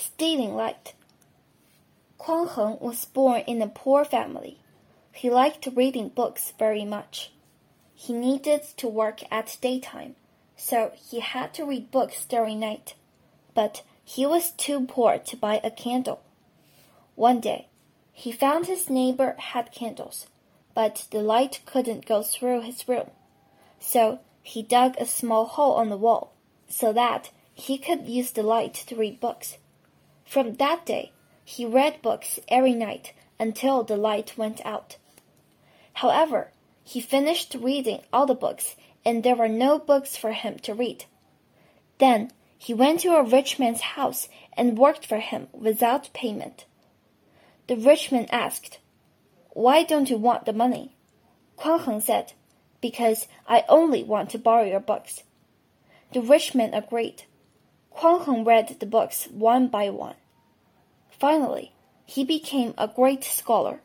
stealing light. Kuang Heng was born in a poor family. He liked reading books very much. He needed to work at daytime, so he had to read books during night. But he was too poor to buy a candle. One day, he found his neighbor had candles, but the light couldn't go through his room. So he dug a small hole on the wall so that he could use the light to read books. From that day, he read books every night until the light went out. However, he finished reading all the books and there were no books for him to read. Then he went to a rich man's house and worked for him without payment. The rich man asked, Why don't you want the money? Kuang Heng said, Because I only want to borrow your books. The rich man agreed. Kuang Heng read the books one by one. Finally, he became a great scholar.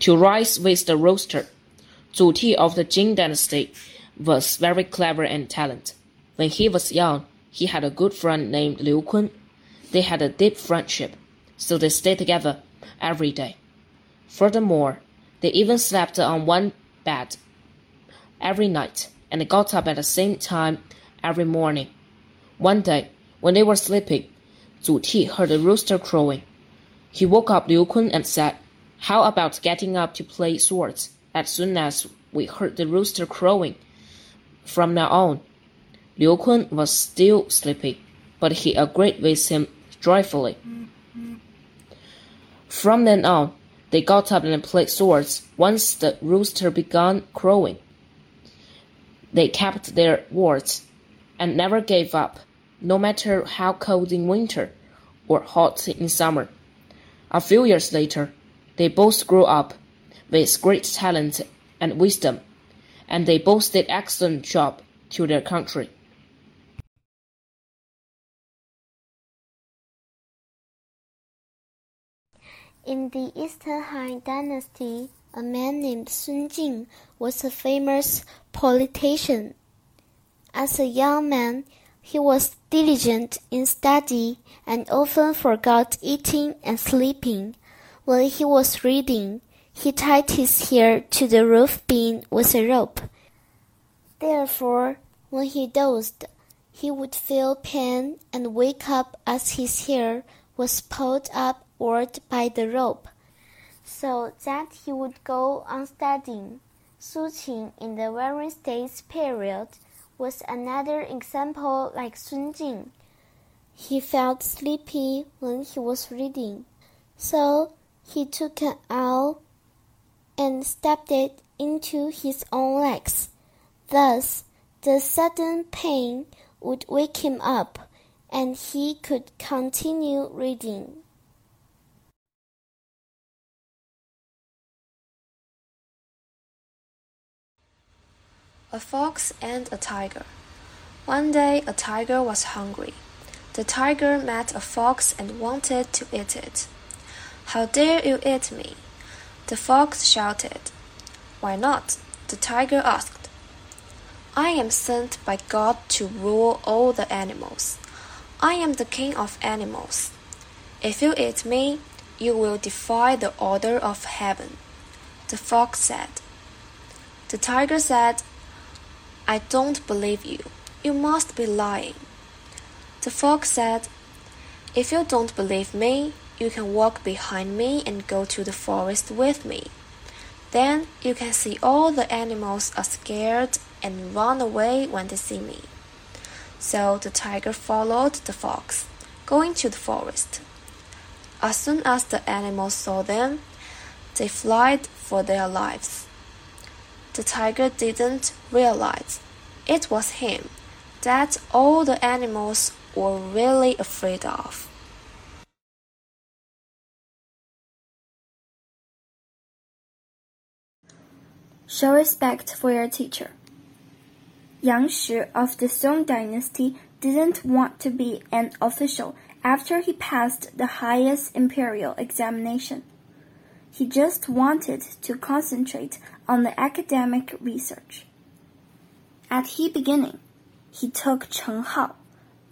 To rise with the rooster, Zhu Ti of the Jin dynasty was very clever and talented. When he was young, he had a good friend named Liu Kun. They had a deep friendship, so they stayed together every day. Furthermore, they even slept on one bed every night and got up at the same time every morning. One day, when they were sleeping, Zhu Ti heard a rooster crowing. He woke up Liu Kun and said, How about getting up to play swords as soon as we heard the rooster crowing? From now on, Liu Kun was still sleepy, but he agreed with him joyfully. From then on, they got up and played swords once the rooster began crowing. They kept their words and never gave up, no matter how cold in winter or hot in summer. A few years later, they both grew up with great talent and wisdom, and they both did excellent job to their country. In the Eastern Han Dynasty, a man named Sun Jing was a famous politician. As a young man, he was diligent in study and often forgot eating and sleeping. When he was reading, he tied his hair to the roof beam with a rope. Therefore, when he dozed, he would feel pain and wake up as his hair was pulled upward by the rope, so that he would go on studying. Su in the Warring States period was another example like Sun Jing. He felt sleepy when he was reading, so he took an owl and stabbed it into his own legs. Thus, the sudden pain would wake him up, and he could continue reading. A fox and a tiger. One day a tiger was hungry. The tiger met a fox and wanted to eat it. How dare you eat me? The fox shouted. Why not? The tiger asked. I am sent by God to rule all the animals. I am the king of animals. If you eat me, you will defy the order of heaven. The fox said. The tiger said, I don't believe you. You must be lying. The fox said, If you don't believe me, you can walk behind me and go to the forest with me. Then you can see all the animals are scared and run away when they see me. So the tiger followed the fox, going to the forest. As soon as the animals saw them, they fled for their lives. The tiger didn't realize it was him that all the animals were really afraid of. Show respect for your teacher. Yang Shi of the Song dynasty didn't want to be an official after he passed the highest imperial examination. He just wanted to concentrate on the academic research. At the beginning, he took Cheng Hao,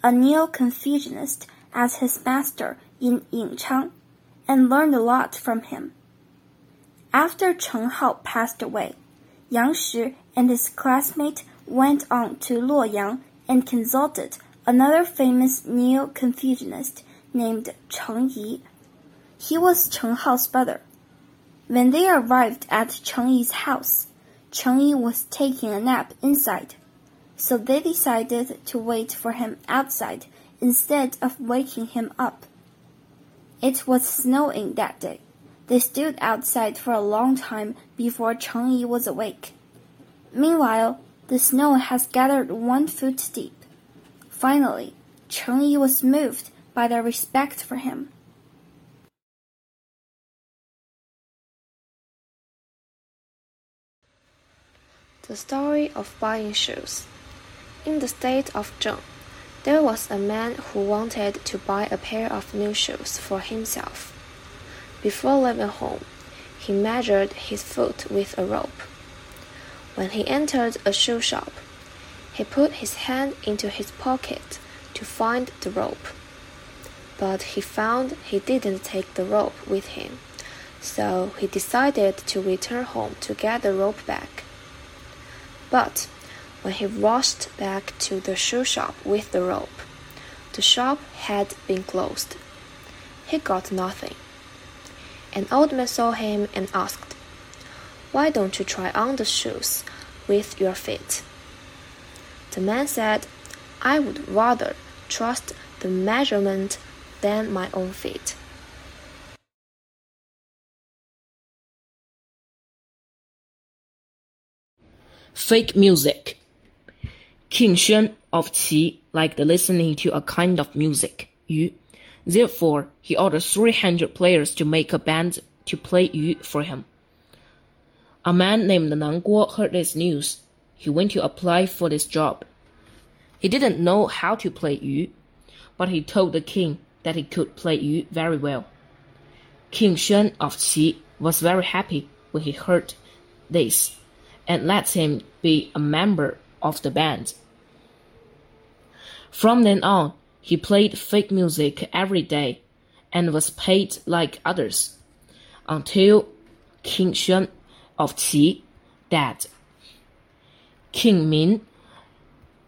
a Neo-Confucianist, as his master in Yingchang, and learned a lot from him. After Cheng Hao passed away, Yang Shi and his classmate went on to Luoyang and consulted another famous Neo-Confucianist named Cheng Yi. He was Cheng Hao's brother. When they arrived at Cheng Yi's house, Cheng Yi was taking a nap inside, so they decided to wait for him outside instead of waking him up. It was snowing that day. They stood outside for a long time before Cheng Yi was awake. Meanwhile, the snow has gathered one foot deep. Finally, Cheng Yi was moved by their respect for him. The story of buying shoes. In the state of Zheng, there was a man who wanted to buy a pair of new shoes for himself. Before leaving home, he measured his foot with a rope. When he entered a shoe shop, he put his hand into his pocket to find the rope. But he found he didn't take the rope with him, so he decided to return home to get the rope back. But when he rushed back to the shoe shop with the rope, the shop had been closed. He got nothing. An old man saw him and asked, Why don't you try on the shoes with your feet? The man said, I would rather trust the measurement than my own feet. Fake music. King Xuan of Qi liked listening to a kind of music, yu. Therefore, he ordered 300 players to make a band to play yu for him. A man named Nan Guo heard this news. He went to apply for this job. He didn't know how to play yu, but he told the king that he could play yu very well. King Xuan of Qi was very happy when he heard this and let him be a member of the band. From then on, he played fake music every day and was paid like others until King Xuan of Qi died. King Min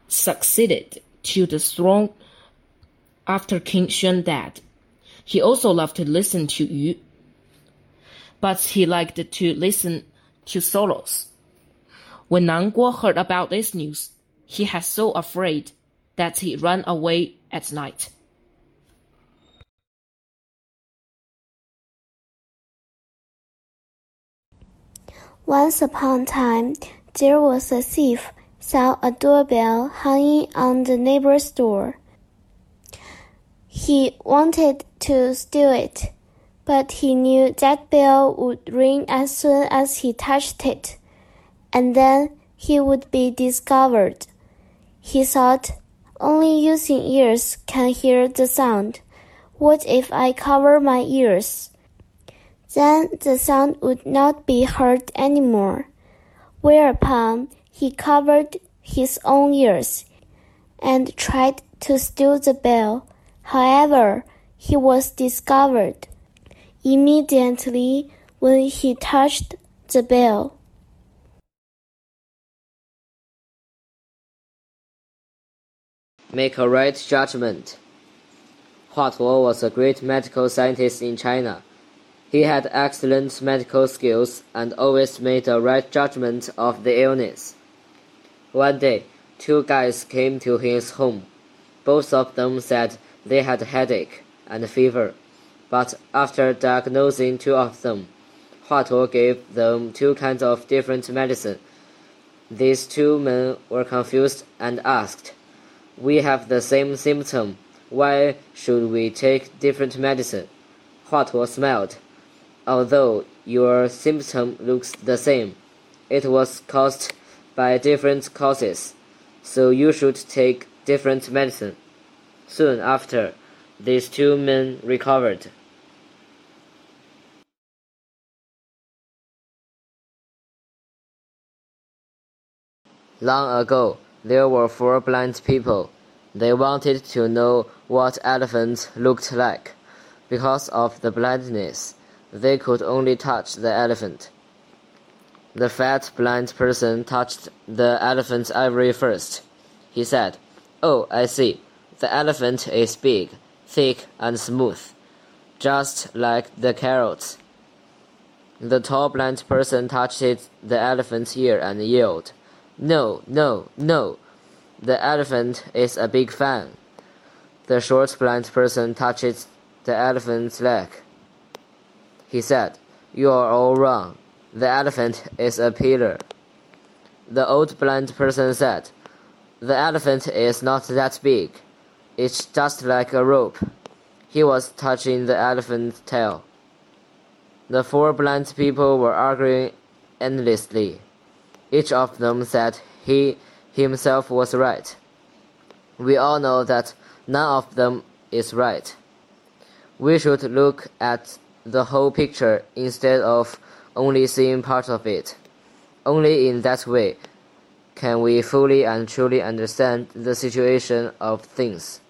succeeded to the throne after King Xuan died. He also loved to listen to Yu, but he liked to listen to solos. When Nan Guo heard about this news, he was so afraid that he ran away at night. Once upon a time, there was a thief saw a doorbell hanging on the neighbor's door. He wanted to steal it, but he knew that bell would ring as soon as he touched it, and then he would be discovered. He thought, only using ears can hear the sound. What if I cover my ears? Then the sound would not be heard anymore. Whereupon he covered his own ears and tried to steal the bell. However, he was discovered immediately when he touched the bell. Make a right judgment. Hua Tuo was a great medical scientist in China. He had excellent medical skills and always made a right judgment of the illness. One day, two guys came to his home. Both of them said they had headache and fever, but after diagnosing two of them, Hua Tuo gave them two kinds of different medicine. These two men were confused and asked, we have the same symptom. Why should we take different medicine? Hua Tuo smiled. Although your symptom looks the same, it was caused by different causes, so you should take different medicine. Soon after, these two men recovered. Long ago, there were four blind people. They wanted to know what elephants looked like. Because of the blindness, they could only touch the elephant. The fat blind person touched the elephant's ivory first. He said, Oh, I see. The elephant is big, thick, and smooth, just like the carrots. The tall blind person touched the elephant's ear and yelled, No, no, no. The elephant is a big fan. The short blind person touched the elephant's leg. He said, You are all wrong. The elephant is a pillar. The old blind person said, The elephant is not that big. It's just like a rope. He was touching the elephant's tail. The four blind people were arguing endlessly. Each of them said he himself was right. We all know that none of them is right. We should look at the whole picture instead of only seeing part of it. Only in that way can we fully and truly understand the situation of things.